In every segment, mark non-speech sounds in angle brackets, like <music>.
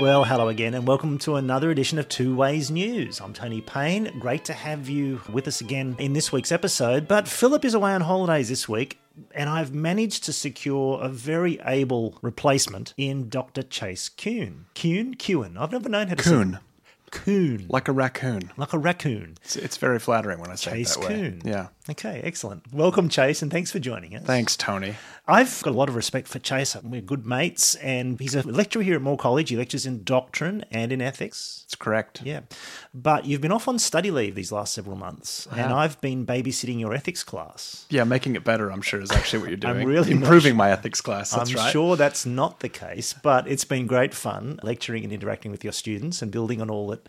Well, hello again, and welcome to another edition of Two Ways News. I'm Tony Payne. Great to have you with us again in this week's episode. But Philip is away on holidays this week, and I've managed to secure a very able replacement in Dr. Chase Kuhn. Kuhn? Kuhn. I've never known how to Coon, say Kuhn. like a raccoon. Like a raccoon. It's, it's very flattering when I say Chase it that way. Kuhn. Yeah. Okay, excellent. Welcome, Chase, and thanks for joining us. Thanks, Tony. I've got a lot of respect for Chaser. We're good mates, and he's a lecturer here at Moore College. He lectures in doctrine and in ethics. It's correct. Yeah. But you've been off on study leave these last several months, and. I've been babysitting your ethics class. Yeah, making it better, I'm sure, is actually what you're <laughs> doing. I'm really improving my ethics class. That's I'm right. sure that's not the case, but it's been great fun lecturing and interacting with your students and building on all that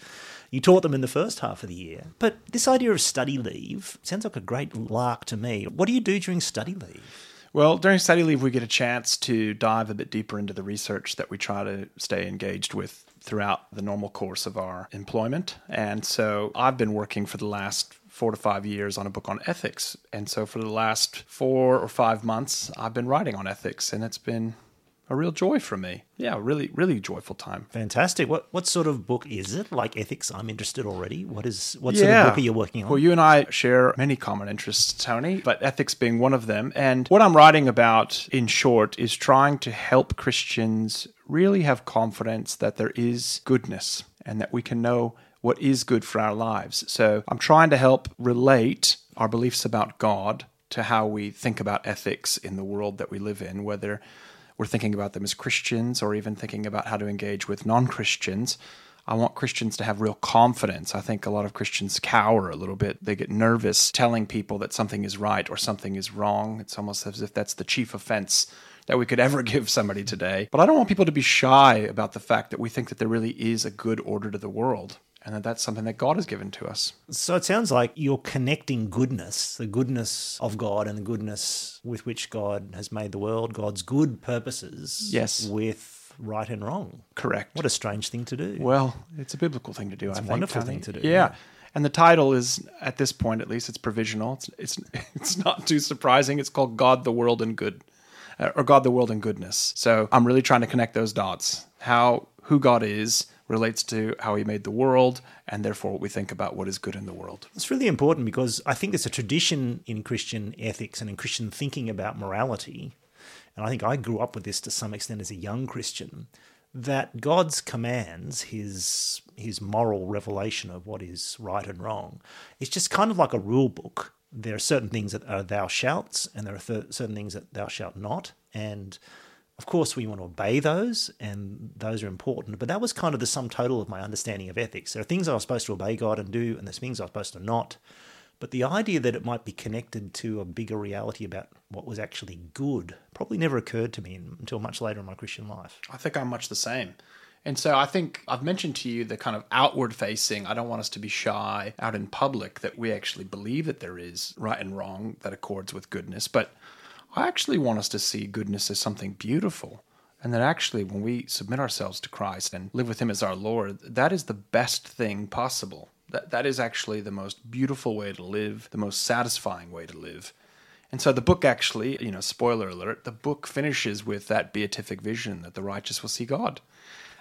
you taught them in the first half of the year. But this idea of study leave sounds like a great lark to me. What do you do during study leave? Well, during study leave, we get a chance to dive a bit deeper into the research that we try to stay engaged with throughout the normal course of our employment. And so I've been working for the last four to five years on a book on ethics. And so for the last four or five months, I've been writing on ethics, and it's been a real joy for me. Yeah, really, really joyful time. Fantastic. What what sort of book is it? Like ethics, I'm interested already. What is what sort of book are you working on? Well, you and I share many common interests, Tony, but ethics being one of them. And what I'm writing about, in short, is trying to help Christians really have confidence that there is goodness and that we can know what is good for our lives. So I'm trying to help relate our beliefs about God to how we think about ethics in the world that we live in, whether we're thinking about them as Christians or even thinking about how to engage with non Christians. I want Christians to have real confidence. I think a lot of Christians cower a little bit. They get nervous telling people that something is right or something is wrong. It's almost as if that's the chief offense that we could <laughs> ever give somebody today. But I don't want people to be shy about the fact that we think that there really is a good order to the world and that that's something that God has given to us. So it sounds like you're connecting goodness, the goodness of God and the goodness with which God has made the world, God's good purposes, Yes. with right and wrong. Correct. What a strange thing to do. Well, it's a biblical thing to do. I think, wonderful thing to do, Yeah. yeah. And the title is, at this point at least, it's provisional. It's it's <laughs> it's not too surprising. It's called God, the World, and Good, uh, or God, the World, and Goodness. So I'm really trying to connect those dots. How who God is relates to how He made the world, and therefore what we think about what is good in the world. It's really important because I think there's a tradition in Christian ethics and in Christian thinking about morality, and I think I grew up with this to some extent as a young Christian, that God's commands, his his moral revelation of what is right and wrong, is just kind of like a rule book. There are certain things that are thou shalt, and there are th- certain things that thou shalt not, and of course, we want to obey those, and those are important. But that was kind of the sum total of my understanding of ethics. There are things I was supposed to obey God and do, and there's things I was supposed to not. But the idea that it might be connected to a bigger reality about what was actually good probably never occurred to me until much later in my Christian life. I think I'm much the same. And so I think I've mentioned to you the kind of outward facing, I don't want us to be shy out in public that we actually believe that there is right and wrong that accords with goodness. But I actually want us to see goodness as something beautiful. And that actually, when we submit ourselves to Christ and live with Him as our Lord, that is the best thing possible. That, that is actually the most beautiful way to live, the most satisfying way to live. And so the book actually, you know, spoiler alert, the book finishes with that beatific vision that the righteous will see God.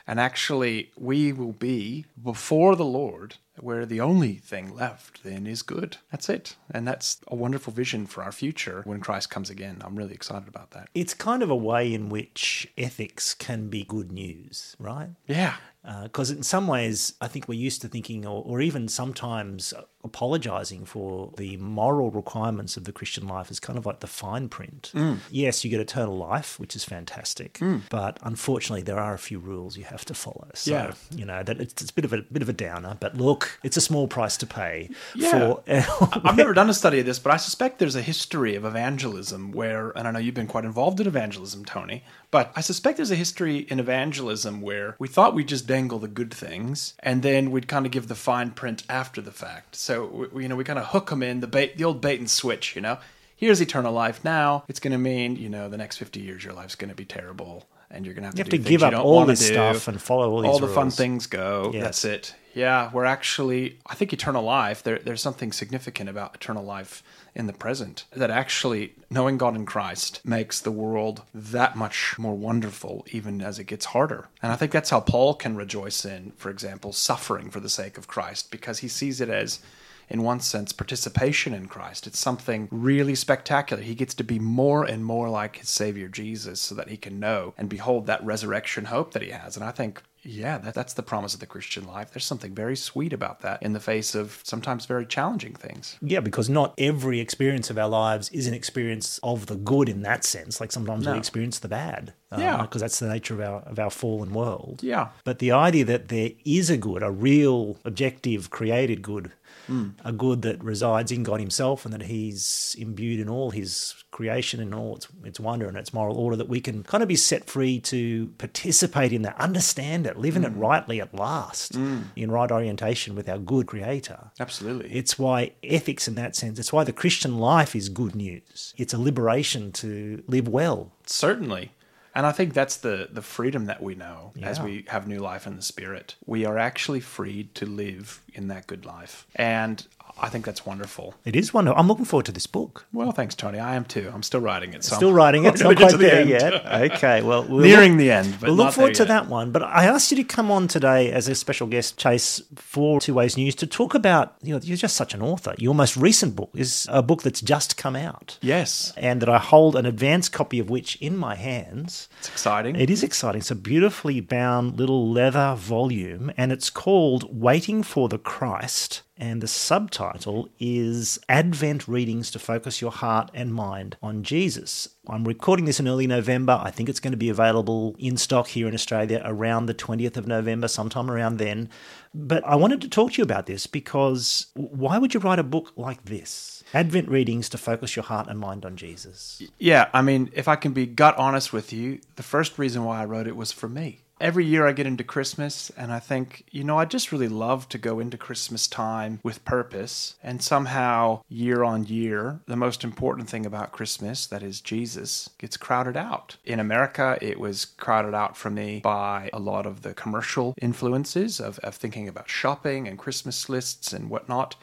And actually, we will be before the Lord, where the only thing left then is good. That's it. And that's a wonderful vision for our future when Christ comes again. I'm really excited about that. It's kind of a way in which ethics can be good news, right? Yeah. Uh, because in some ways, I think we're used to thinking, or, or even sometimes apologizing for the moral requirements of the Christian life as kind of like the fine print. Mm. Yes, you get eternal life, which is fantastic, mm. but unfortunately, there are a few rules you have to follow. So, Yeah. you know, that it's, it's a bit of a bit of a downer, but look, it's a small price to pay Yeah. for. <laughs> I've never done a study of this, but I suspect there's a history of evangelism where, and I know you've been quite involved in evangelism, Tony, but I suspect there's a history in evangelism where we thought we'd just dangle the good things and then we'd kind of give the fine print after the fact. So, we, you know, we kind of hook them in the bait, the old bait and switch, you know? Here's eternal life now. It's going to mean, you know, the next 50 years your life's going to be terrible and you're going to have You to have to give up all this stuff and follow all these all the fun things go. Yes. That's it. Yeah, we're actually, I think eternal life, there, there's something significant about eternal life in the present that actually knowing God in Christ makes the world that much more wonderful, even as it gets harder. And I think that's how Paul can rejoice in, for example, suffering for the sake of Christ, because he sees it as in one sense, participation in Christ. It's something really spectacular. He gets to be more and more like his Savior Jesus so that he can know and behold that resurrection hope that he has. And I think yeah, that, that's the promise of the Christian life. There's something very sweet about that in the face of sometimes very challenging things. Yeah, because not every experience of our lives is an experience of the good in that sense. Like sometimes no. we experience the bad. Yeah. Because that's the nature of our, of our fallen world. Yeah. But the idea that there is a good, a real, objective, created good, mm. a good that resides in God Himself and that He's imbued in all His creation and all its, its wonder and its moral order, that we can kind of be set free to participate in that, understand it, live in mm. it rightly at last, mm. in right orientation with our good Creator. Absolutely. It's why ethics, in that sense, it's why the Christian life is good news. It's a liberation to live well. Certainly. And I think that's the the freedom that we know yeah. as we have new life in the spirit. We are actually freed to live in that good life. And I think that's wonderful. It is wonderful. I'm looking forward to this book. Well, thanks, Tony. I am too. I'm still writing it. So still writing it. <laughs> It's not quite there the yet. Okay. Well, we'll nearing look, the end. we'll look forward to that one. But I asked you to come on today as a special guest, Chase, for Two Ways News to talk about. You know, you're just such an author. Your most recent book is a book that's just come out. Yes. And that I hold an advanced copy of which in my hands. It's exciting. It is exciting. It's a beautifully bound little leather volume, and it's called "Waiting for the Christ." And the subtitle is Advent Readings to Focus Your Heart and Mind on Jesus. I'm recording this in early November. I think it's going to be available in stock here in Australia around the 20th of November, sometime around then. But I wanted to talk to you about this because why would you write a book like this? Advent readings to focus your heart and mind on Jesus. Yeah, I mean, if I can be gut honest with you, the first reason why I wrote it was for me every year I get into Christmas and I think, you know, I just really love to go into Christmas time with purpose. And somehow, year on year, the most important thing about Christmas, that is Jesus, gets crowded out. In America, it was crowded out for me by a lot of the commercial influences of, of thinking about shopping and Christmas lists and whatnot.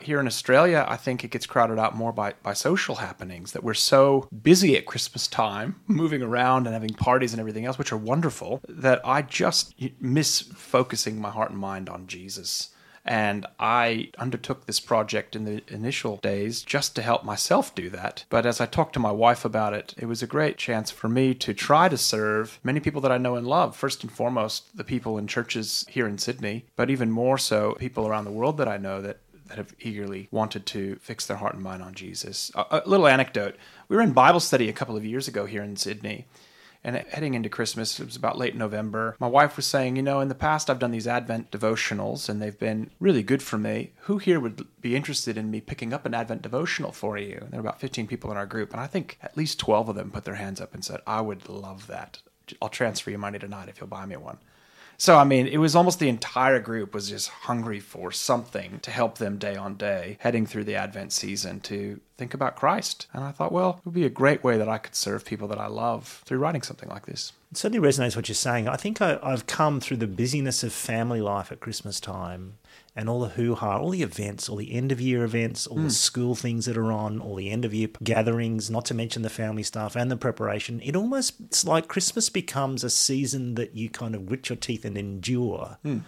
Here in Australia, I think it gets crowded out more by, by social happenings that we're so busy at Christmas time, <laughs> moving around and having parties and everything else, which are wonderful, that I just miss focusing my heart and mind on Jesus. And I undertook this project in the initial days just to help myself do that. But as I talked to my wife about it, it was a great chance for me to try to serve many people that I know and love. First and foremost, the people in churches here in Sydney, but even more so, people around the world that I know that that have eagerly wanted to fix their heart and mind on Jesus. A, a, little anecdote. We were in Bible study a couple of years ago here in Sydney. And heading into Christmas, it was about late November. My wife was saying, You know, in the past I've done these Advent devotionals and they've been really good for me. Who here would be interested in me picking up an Advent devotional for you? And there were about 15 people in our group. And I think at least 12 of them put their hands up and said, I would love that. I'll transfer you money tonight if you'll buy me one. So I mean, it was almost the entire group was just hungry for something to help them day on day, heading through the Advent season to think about Christ. And I thought, well, it would be a great way that I could serve people that I love through writing something like this. It certainly resonates what you're saying. I think I, have come through the busyness of family life at Christmas time and all the hoo ha, all the events, all the end of year events, all mm. the hmm. school things that are on, all the end of year gatherings, not to mention the family stuff and the preparation. It almost, it's like Christmas becomes a season that you kind of grit your teeth and endure. Mm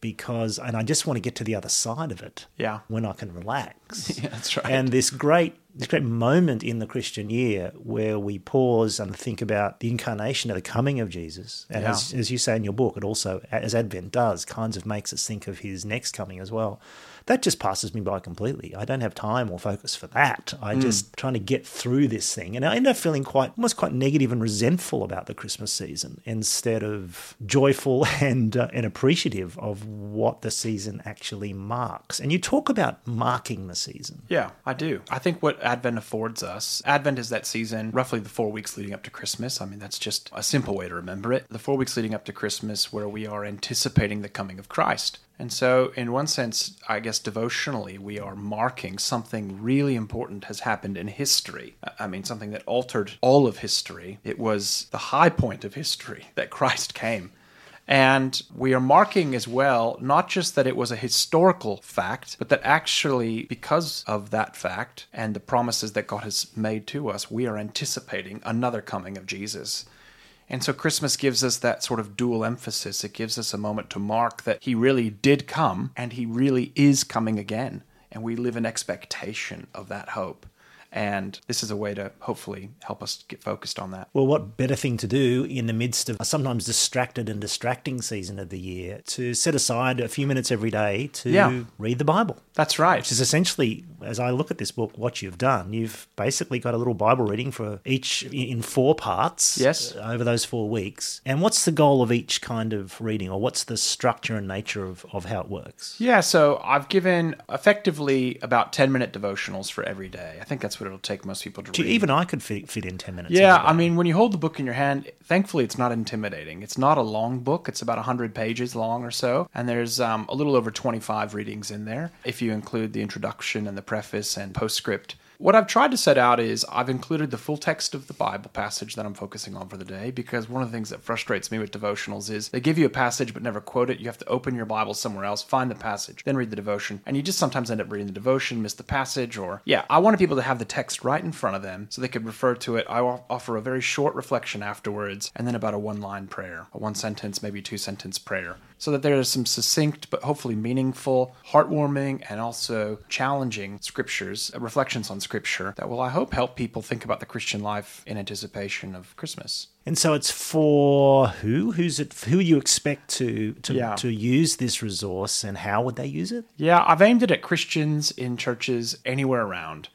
because and I just want to get to the other side of it. Yeah. When I can relax. <laughs> yeah, that's right. And this great this great moment in the Christian year where we pause and think about the incarnation of the coming of Jesus. And yeah. as, as you say in your book, it also, as Advent does, kinds of makes us think of his next coming as well that just passes me by completely. I don't have time or focus for that. I mm. just trying to get through this thing, and I end up feeling quite almost quite negative and resentful about the Christmas season instead of joyful <laughs> and uh, and appreciative of what the season actually marks. And you talk about marking the season. Yeah, I do. I think what Advent affords us, Advent is that season, roughly the four weeks leading up to Christmas. I mean, that's just a simple way to remember it. The four weeks leading up to Christmas, where we are anticipating the coming of Christ. And so, in one sense, I guess devotionally, we are marking something really important has happened in history. I mean, something that altered all of history. It was the high point of history <laughs> that Christ came. And we are marking as well, not just that it was a historical fact, but that actually, because of that fact and the promises that God has made to us, we are anticipating another coming of Jesus. And so Christmas gives us that sort of dual emphasis. It gives us a moment to mark that he really did come and he really is coming again. And we live in expectation of that hope. And this is a way to hopefully help us get focused on that. Well, what better thing to do in the midst of a sometimes distracted and distracting season of the year to set aside a few minutes every day to Yeah. read the Bible? That's right. Which is essentially, as I look at this book, what you've done. You've basically got a little Bible reading for each in four parts. Yes. Over those four weeks. And what's the goal of each kind of reading, or what's the structure and nature of, of how it works? Yeah, so I've given effectively about 10 minute devotionals for every day. I think that's what it'll take most people to Gee, read. Even I could fit, fit in 10 minutes. Yeah. I mean, when you hold the book in your hand, thankfully it's not intimidating. It's not a long book, it's about 100 pages long or so, and there's um, a little over 25 readings in there if you include the introduction and the preface and postscript. What I've tried to set out is I've included the full text of the Bible passage that I'm focusing on for the day because one of the things that frustrates me with devotionals is they give you a passage but never quote it. You have to open your Bible somewhere else, find the passage, then read the devotion, and you just sometimes end up reading the devotion, miss the passage, or yeah, I wanted people to have the text right in front of them so they could refer to it. I offer a very short reflection afterwards and then about a one line prayer, a one sentence, maybe two sentence prayer so that there is some succinct but hopefully meaningful, heartwarming, and also challenging scriptures, uh, reflections on scripture that will, I hope, help people think about the Christian life in anticipation of Christmas. And so it's for who? Who's it? Who you expect to to, Yeah. to use this resource, and how would they use it? Yeah, I've aimed it at Christians in churches anywhere around.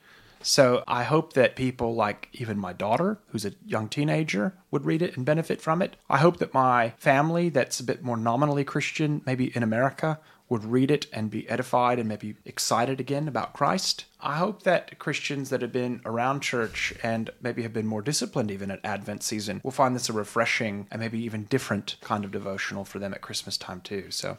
So I hope that people like even my daughter, who's a young teenager, would read it and benefit from it. I hope that my family, that's a bit more nominally Christian, maybe in America, would read it and be edified and maybe excited again about Christ. I hope that Christians that have been around church and maybe have been more disciplined even at Advent season will find this a refreshing and maybe even different kind of devotional for them at Christmas time too. So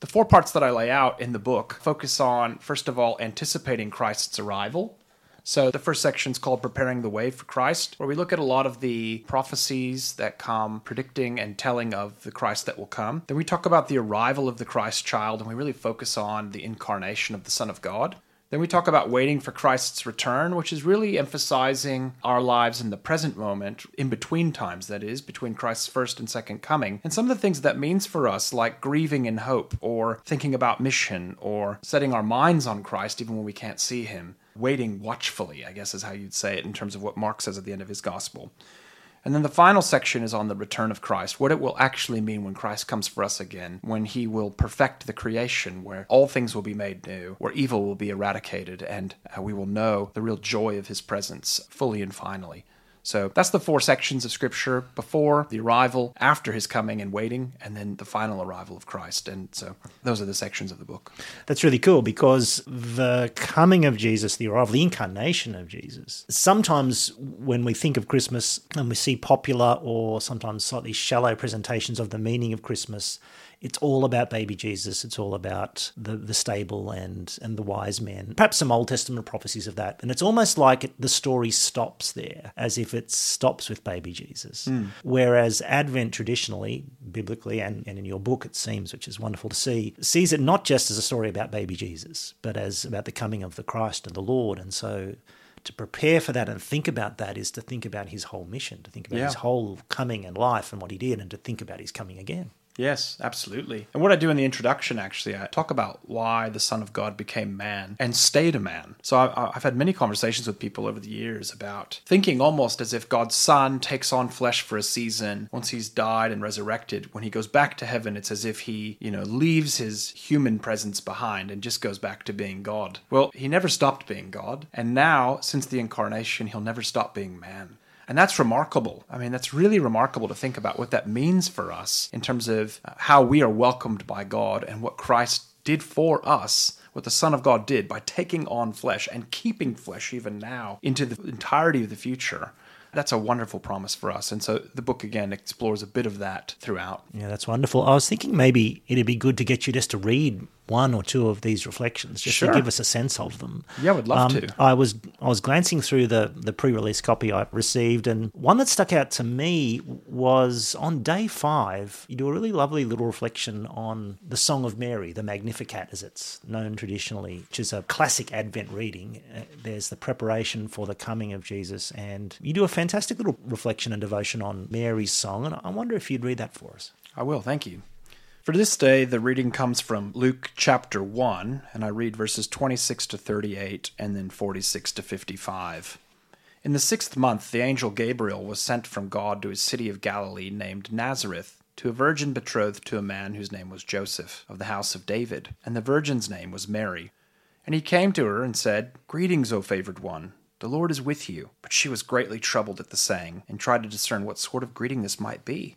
the four parts that I lay out in the book focus on, first of all, anticipating Christ's arrival. So the first section is called Preparing the Way for Christ, where we look at a lot of the prophecies that come predicting and telling of the Christ that will come. Then we talk about the arrival of the Christ child, and we really focus on the incarnation of the Son of God. Then we talk about waiting for Christ's return, which is really emphasizing our lives in the present moment, in between times, that is, between Christ's first and second coming, and some of the things that means for us, like grieving in hope, or thinking about mission, or setting our minds on Christ even when we can't see him, waiting watchfully, I guess is how you'd say it in terms of what Mark says at the end of his gospel. And then the final section is on the return of Christ, what it will actually mean when Christ comes for us again, when he will perfect the creation, where all things will be made new, where evil will be eradicated, and uh, we will know the real joy of his presence fully and finally. So that's the four sections of Scripture before the arrival, after his coming and waiting, and then the final arrival of Christ. And so those are the sections of the book. That's really cool because the coming of Jesus, the arrival, the incarnation of Jesus. Sometimes when we think of Christmas and we see popular or sometimes slightly shallow presentations of the meaning of Christmas, it's all about baby Jesus. It's all about the, the stable and, and the wise men. Perhaps some Old Testament prophecies of that. And it's almost like it, the story stops there, as if it stops with baby Jesus. Hmm. Whereas Advent traditionally, biblically, and, and in your book, it seems, which is wonderful to see, sees it not just as a story about baby Jesus, but as about the coming of the Christ and the Lord. And so to prepare for that and think about that is to think about his whole mission, to think about Yeah. his whole coming and life and what he did, and to think about his coming again. Yes, absolutely. And what I do in the introduction, actually, I talk about why the Son of God became man and stayed a man. So I've had many conversations with people over the years about thinking almost as if God's Son takes on flesh for a season once he's died and resurrected. When he goes back to heaven, it's as if he, you know, leaves his human presence behind and just goes back to being God. Well, he never stopped being God. And now, since the incarnation, he'll never stop being man. And that's remarkable. I mean, that's really remarkable to think about what that means for us in terms of uh, how we are welcomed by God and what Christ did for us, what the Son of God did by taking on flesh and keeping flesh even now into the entirety of the future. That's a wonderful promise for us. And so the book again explores a bit of that throughout. Yeah, that's wonderful. I was thinking maybe it'd be good to get you just to read one or two of these reflections, just Sure. to give us a sense of them. Yeah, I would love to. I was I was glancing through the the pre-release copy I received, and one that stuck out to me was on day five. You do a really lovely little reflection on the Song of Mary, the Magnificat, as it's known traditionally, which is a classic Advent reading. Uh, There's the preparation for the coming of Jesus, and you do a fantastic little reflection and devotion on Mary's song. And I wonder if you'd read that for us. I will, thank you. For this day, the reading comes from Luke chapter 1, and I read verses 26 to 38 and then 46 to 55. In the sixth month, the angel Gabriel was sent from God to a city of Galilee named Nazareth to a virgin betrothed to a man whose name was Joseph, of the house of David, and the virgin's name was Mary. And he came to her and said, Greetings, O favored one. The Lord is with you. But she was greatly troubled at the saying, and tried to discern what sort of greeting this might be.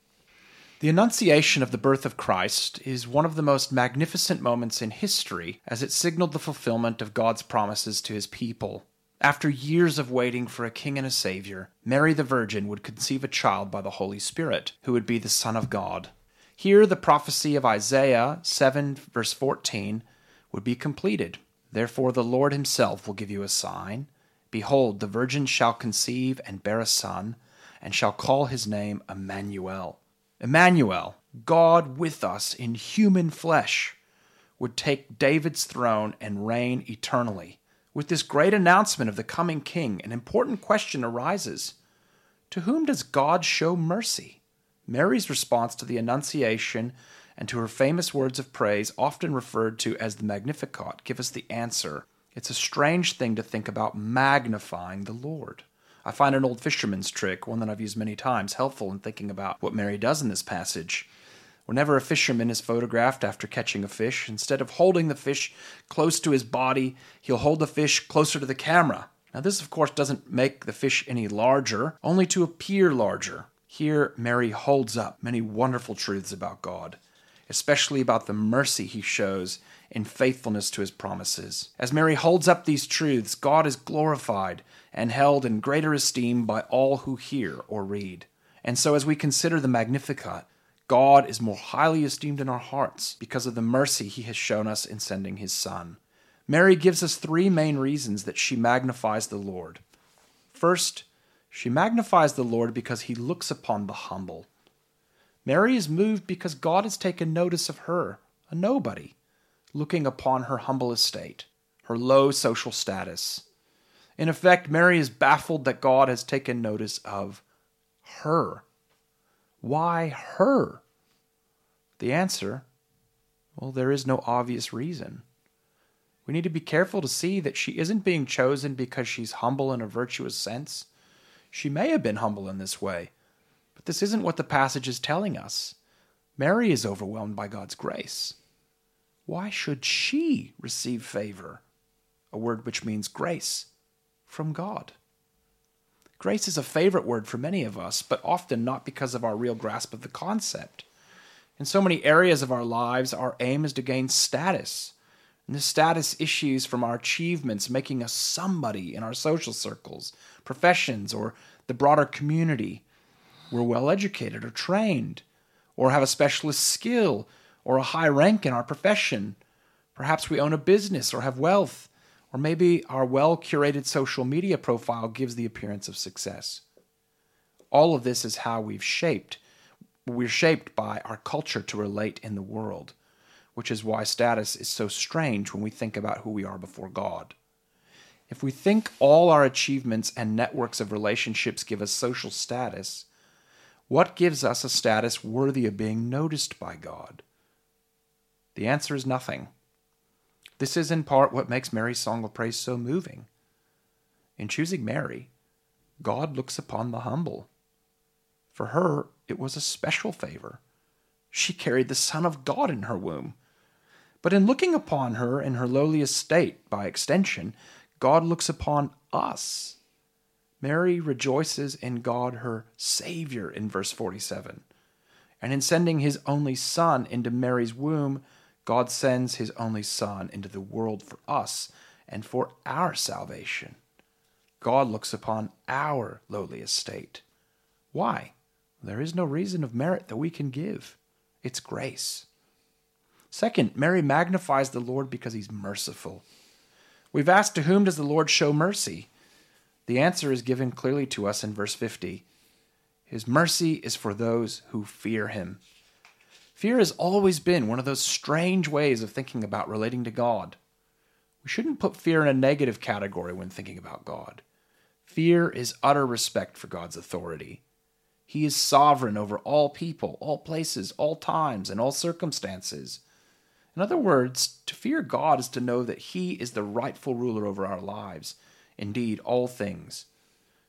The Annunciation of the birth of Christ is one of the most magnificent moments in history as it signaled the fulfillment of God's promises to his people. After years of waiting for a king and a savior, Mary the Virgin would conceive a child by the Holy Spirit, who would be the Son of God. Here, the prophecy of Isaiah 7, verse 14, would be completed. Therefore, the Lord himself will give you a sign. Behold, the virgin shall conceive and bear a son, and shall call his name Emmanuel. Emmanuel, God with us in human flesh, would take David's throne and reign eternally. With this great announcement of the coming king, an important question arises To whom does God show mercy? Mary's response to the Annunciation and to her famous words of praise, often referred to as the Magnificat, give us the answer. It's a strange thing to think about magnifying the Lord. I find an old fisherman's trick, one that I've used many times, helpful in thinking about what Mary does in this passage. Whenever a fisherman is photographed after catching a fish, instead of holding the fish close to his body, he'll hold the fish closer to the camera. Now, this, of course, doesn't make the fish any larger, only to appear larger. Here, Mary holds up many wonderful truths about God, especially about the mercy he shows in faithfulness to his promises. As Mary holds up these truths, God is glorified and held in greater esteem by all who hear or read. And so, as we consider the Magnificat, God is more highly esteemed in our hearts because of the mercy he has shown us in sending his Son. Mary gives us three main reasons that she magnifies the Lord. First, she magnifies the Lord because he looks upon the humble. Mary is moved because God has taken notice of her, a nobody, looking upon her humble estate, her low social status. In effect, Mary is baffled that God has taken notice of her. Why her? The answer well, there is no obvious reason. We need to be careful to see that she isn't being chosen because she's humble in a virtuous sense. She may have been humble in this way, but this isn't what the passage is telling us. Mary is overwhelmed by God's grace. Why should she receive favor? A word which means grace from God. Grace is a favorite word for many of us, but often not because of our real grasp of the concept. In so many areas of our lives, our aim is to gain status. And the status issues from our achievements making us somebody in our social circles, professions, or the broader community. We're well educated or trained, or have a specialist skill, or a high rank in our profession. Perhaps we own a business or have wealth, or maybe our well curated social media profile gives the appearance of success. All of this is how we've shaped. We're shaped by our culture to relate in the world, which is why status is so strange when we think about who we are before God. If we think all our achievements and networks of relationships give us social status, what gives us a status worthy of being noticed by God? The answer is nothing. This is in part what makes Mary's song of praise so moving. In choosing Mary, God looks upon the humble. For her, it was a special favor. She carried the Son of God in her womb. But in looking upon her in her lowly estate, by extension, God looks upon us. Mary rejoices in God, her Savior, in verse 47. And in sending his only Son into Mary's womb, God sends his only Son into the world for us and for our salvation. God looks upon our lowly estate. Why? There is no reason of merit that we can give. It's grace. Second, Mary magnifies the Lord because he's merciful. We've asked, To whom does the Lord show mercy? The answer is given clearly to us in verse 50. His mercy is for those who fear him. Fear has always been one of those strange ways of thinking about relating to God. We shouldn't put fear in a negative category when thinking about God. Fear is utter respect for God's authority. He is sovereign over all people, all places, all times, and all circumstances. In other words, to fear God is to know that He is the rightful ruler over our lives, indeed, all things.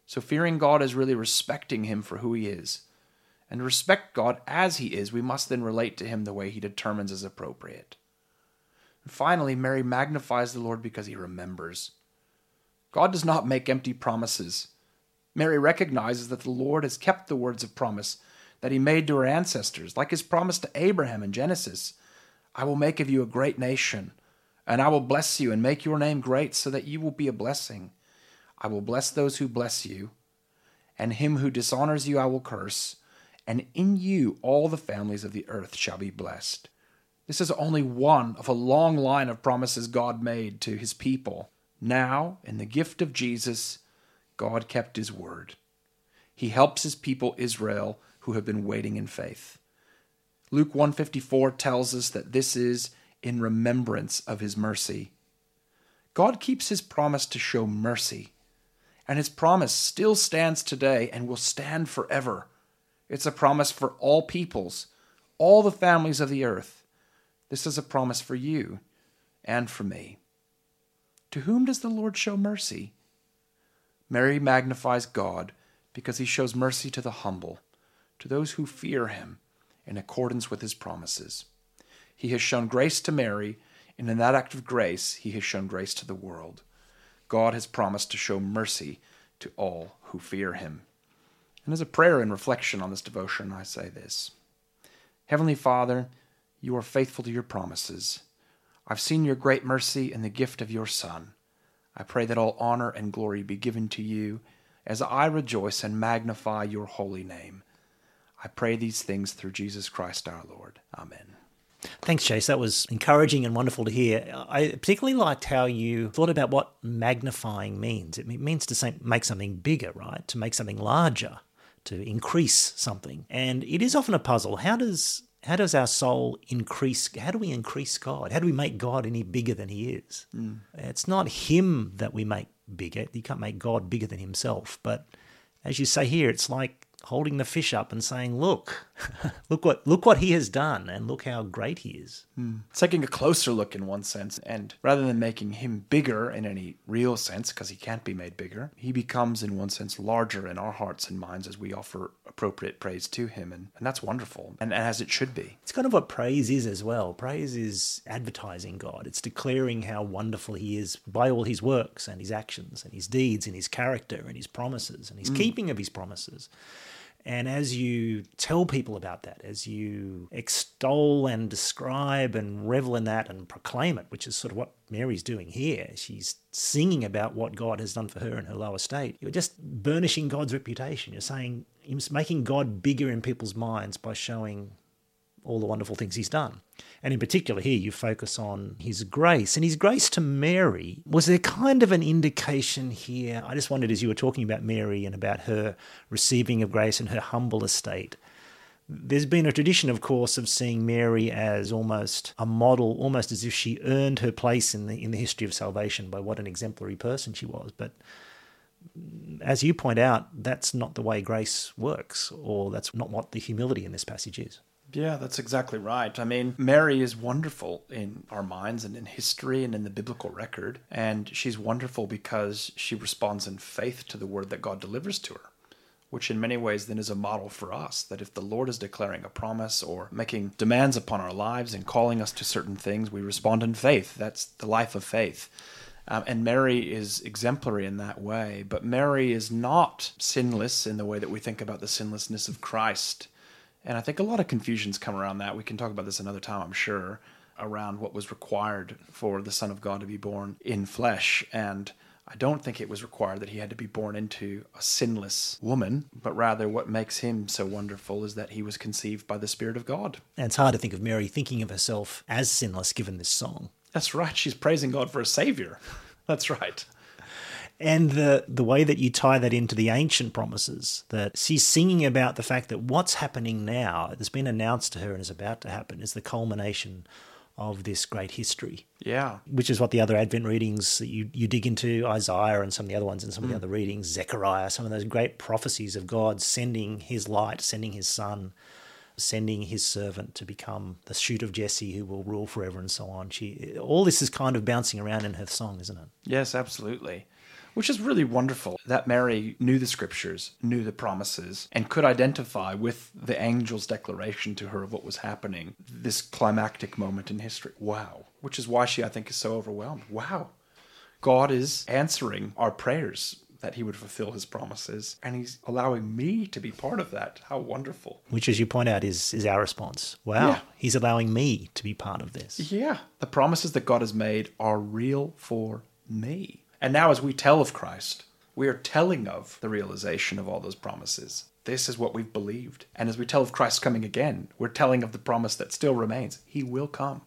So fearing God is really respecting Him for who He is and respect God as He is, we must then relate to Him the way He determines is appropriate. And finally, Mary magnifies the Lord because He remembers. God does not make empty promises. Mary recognizes that the Lord has kept the words of promise that He made to her ancestors, like His promise to Abraham in Genesis I will make of you a great nation, and I will bless you and make your name great so that you will be a blessing. I will bless those who bless you, and him who dishonors you I will curse and in you all the families of the earth shall be blessed. This is only one of a long line of promises God made to his people. Now, in the gift of Jesus, God kept his word. He helps his people Israel who have been waiting in faith. Luke 154 tells us that this is in remembrance of his mercy. God keeps his promise to show mercy, and his promise still stands today and will stand forever. It's a promise for all peoples, all the families of the earth. This is a promise for you and for me. To whom does the Lord show mercy? Mary magnifies God because he shows mercy to the humble, to those who fear him, in accordance with his promises. He has shown grace to Mary, and in that act of grace, he has shown grace to the world. God has promised to show mercy to all who fear him. And as a prayer and reflection on this devotion, I say this Heavenly Father, you are faithful to your promises. I've seen your great mercy in the gift of your Son. I pray that all honor and glory be given to you as I rejoice and magnify your holy name. I pray these things through Jesus Christ our Lord. Amen. Thanks, Chase. That was encouraging and wonderful to hear. I particularly liked how you thought about what magnifying means. It means to make something bigger, right? To make something larger to increase something. And it is often a puzzle. How does how does our soul increase? How do we increase God? How do we make God any bigger than He is? Mm. It's not Him that we make bigger. You can't make God bigger than Himself. But as you say here, it's like holding the fish up and saying, "Look, <laughs> look what look what he has done, and look how great he is." Hmm. It's taking a closer look in one sense, and rather than making him bigger in any real sense, because he can't be made bigger, he becomes in one sense larger in our hearts and minds as we offer appropriate praise to him, and, and that's wonderful, and, and as it should be. It's kind of what praise is as well. Praise is advertising God. It's declaring how wonderful He is by all His works and His actions and His deeds and His character and His promises and His hmm. keeping of His promises. And as you tell people about that, as you extol and describe and revel in that and proclaim it, which is sort of what Mary's doing here, she's singing about what God has done for her in her lower state. You're just burnishing God's reputation. You're saying, you're making God bigger in people's minds by showing all the wonderful things he's done. And in particular, here you focus on his grace. And his grace to Mary, was there kind of an indication here? I just wondered as you were talking about Mary and about her receiving of grace and her humble estate. There's been a tradition, of course, of seeing Mary as almost a model, almost as if she earned her place in the in the history of salvation by what an exemplary person she was. But as you point out, that's not the way grace works, or that's not what the humility in this passage is. Yeah, that's exactly right. I mean, Mary is wonderful in our minds and in history and in the biblical record. And she's wonderful because she responds in faith to the word that God delivers to her, which in many ways then is a model for us that if the Lord is declaring a promise or making demands upon our lives and calling us to certain things, we respond in faith. That's the life of faith. Um, and Mary is exemplary in that way. But Mary is not sinless in the way that we think about the sinlessness of Christ. And I think a lot of confusions come around that. We can talk about this another time, I'm sure, around what was required for the Son of God to be born in flesh. And I don't think it was required that he had to be born into a sinless woman, but rather what makes him so wonderful is that he was conceived by the Spirit of God. And it's hard to think of Mary thinking of herself as sinless given this song. That's right. She's praising God for a Savior. <laughs> That's right. And the, the way that you tie that into the ancient promises, that she's singing about the fact that what's happening now, that's been announced to her and is about to happen, is the culmination of this great history. Yeah. Which is what the other Advent readings you, you dig into, Isaiah and some of the other ones and some of the mm. other readings, Zechariah, some of those great prophecies of God sending his light, sending his son, sending his servant to become the shoot of Jesse who will rule forever and so on. She all this is kind of bouncing around in her song, isn't it? Yes, absolutely. Which is really wonderful that Mary knew the scriptures, knew the promises, and could identify with the angel's declaration to her of what was happening, this climactic moment in history. Wow. Which is why she, I think, is so overwhelmed. Wow. God is answering our prayers that he would fulfill his promises, and he's allowing me to be part of that. How wonderful. Which, as you point out, is is our response. Wow, Yeah. he's allowing me to be part of this. Yeah. The promises that God has made are real for me. And now, as we tell of Christ, we are telling of the realization of all those promises. This is what we've believed. And as we tell of Christ coming again, we're telling of the promise that still remains He will come.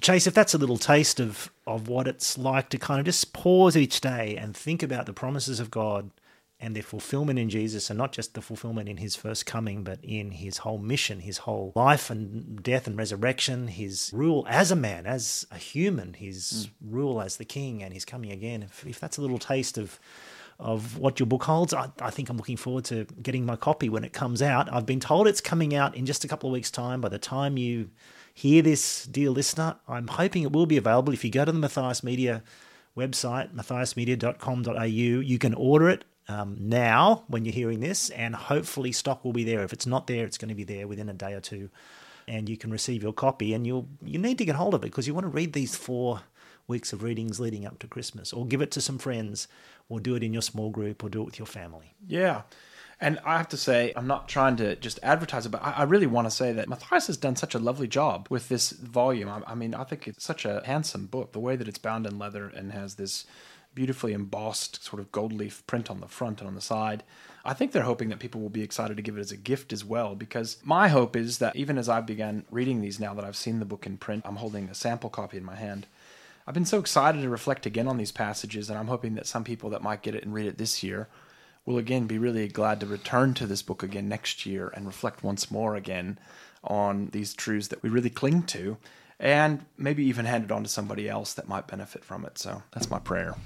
Chase, if that's a little taste of of what it's like to kind of just pause each day and think about the promises of God and their fulfillment in Jesus, and not just the fulfillment in his first coming, but in his whole mission, his whole life and death and resurrection, his rule as a man, as a human, his hmm. rule as the king, and his coming again. If, if that's a little taste of of what your book holds, I, I think I'm looking forward to getting my copy when it comes out. I've been told it's coming out in just a couple of weeks' time. By the time you hear this, dear listener, I'm hoping it will be available. If you go to the Matthias Media website, matthiasmedia.com.au, you can order it um, now when you're hearing this, and hopefully stock will be there. If it's not there, it's going to be there within a day or two, and you can receive your copy. And you'll you need to get hold of it because you want to read these four weeks of readings leading up to Christmas, or give it to some friends, or do it in your small group, or do it with your family. Yeah. And I have to say, I'm not trying to just advertise it, but I I really want to say that Matthias has done such a lovely job with this volume. I, I mean, I think it's such a handsome book. The way that it's bound in leather and has this beautifully embossed sort of gold leaf print on the front and on the side. I think they're hoping that people will be excited to give it as a gift as well, because my hope is that even as I began reading these now that I've seen the book in print, I'm holding a sample copy in my hand. I've been so excited to reflect again on these passages, and I'm hoping that some people that might get it and read it this year will again be really glad to return to this book again next year and reflect once more again on these truths that we really cling to, and maybe even hand it on to somebody else that might benefit from it. So that's my prayer.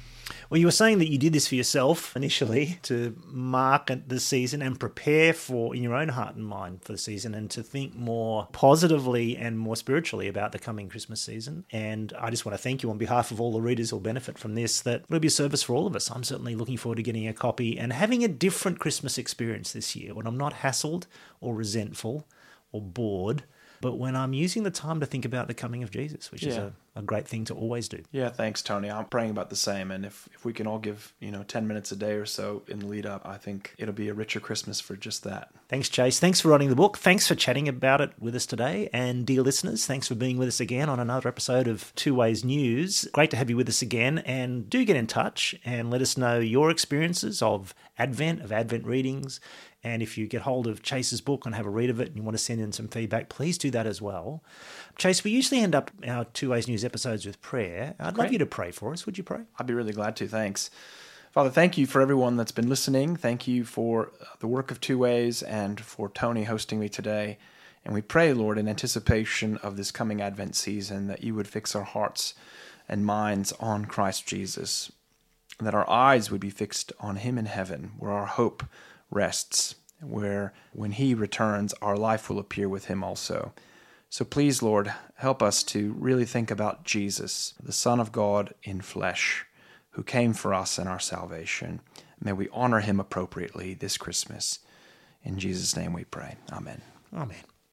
Well, you were saying that you did this for yourself initially to mark the season and prepare for, in your own heart and mind, for the season and to think more positively and more spiritually about the coming Christmas season. And I just want to thank you on behalf of all the readers who'll benefit from this, that it'll be a service for all of us. I'm certainly looking forward to getting a copy and having a different Christmas experience this year when I'm not hassled or resentful or bored but when I'm using the time to think about the coming of Jesus, which yeah. is a, a, great thing to always do. Yeah, thanks, Tony. I'm praying about the same. And if, if we can all give, you know, 10 minutes a day or so in the lead up, I think it'll be a richer Christmas for just that. Thanks, Chase. Thanks for writing the book. Thanks for chatting about it with us today. And dear listeners, thanks for being with us again on another episode of Two Ways News. Great to have you with us again. And do get in touch and let us know your experiences of Advent, of Advent readings and if you get hold of Chase's book and have a read of it and you want to send in some feedback, please do that as well. Chase, we usually end up our Two Ways News episodes with prayer. I'd Great. love you to pray for us. Would you pray? I'd be really glad to. Thanks. Father, thank you for everyone that's been listening. Thank you for uh, the work of Two Ways and for Tony hosting me today. And we pray, Lord, in anticipation of this coming Advent season, that you would fix our hearts and minds on Christ Jesus, that our eyes would be fixed on Him in heaven, where our hope rests, where when He returns, our life will appear with Him also. So please, Lord, help us to really think about Jesus, the Son of God in flesh, who came for us in our salvation. May we honor Him appropriately this Christmas. In Jesus' name we pray. Amen. Amen.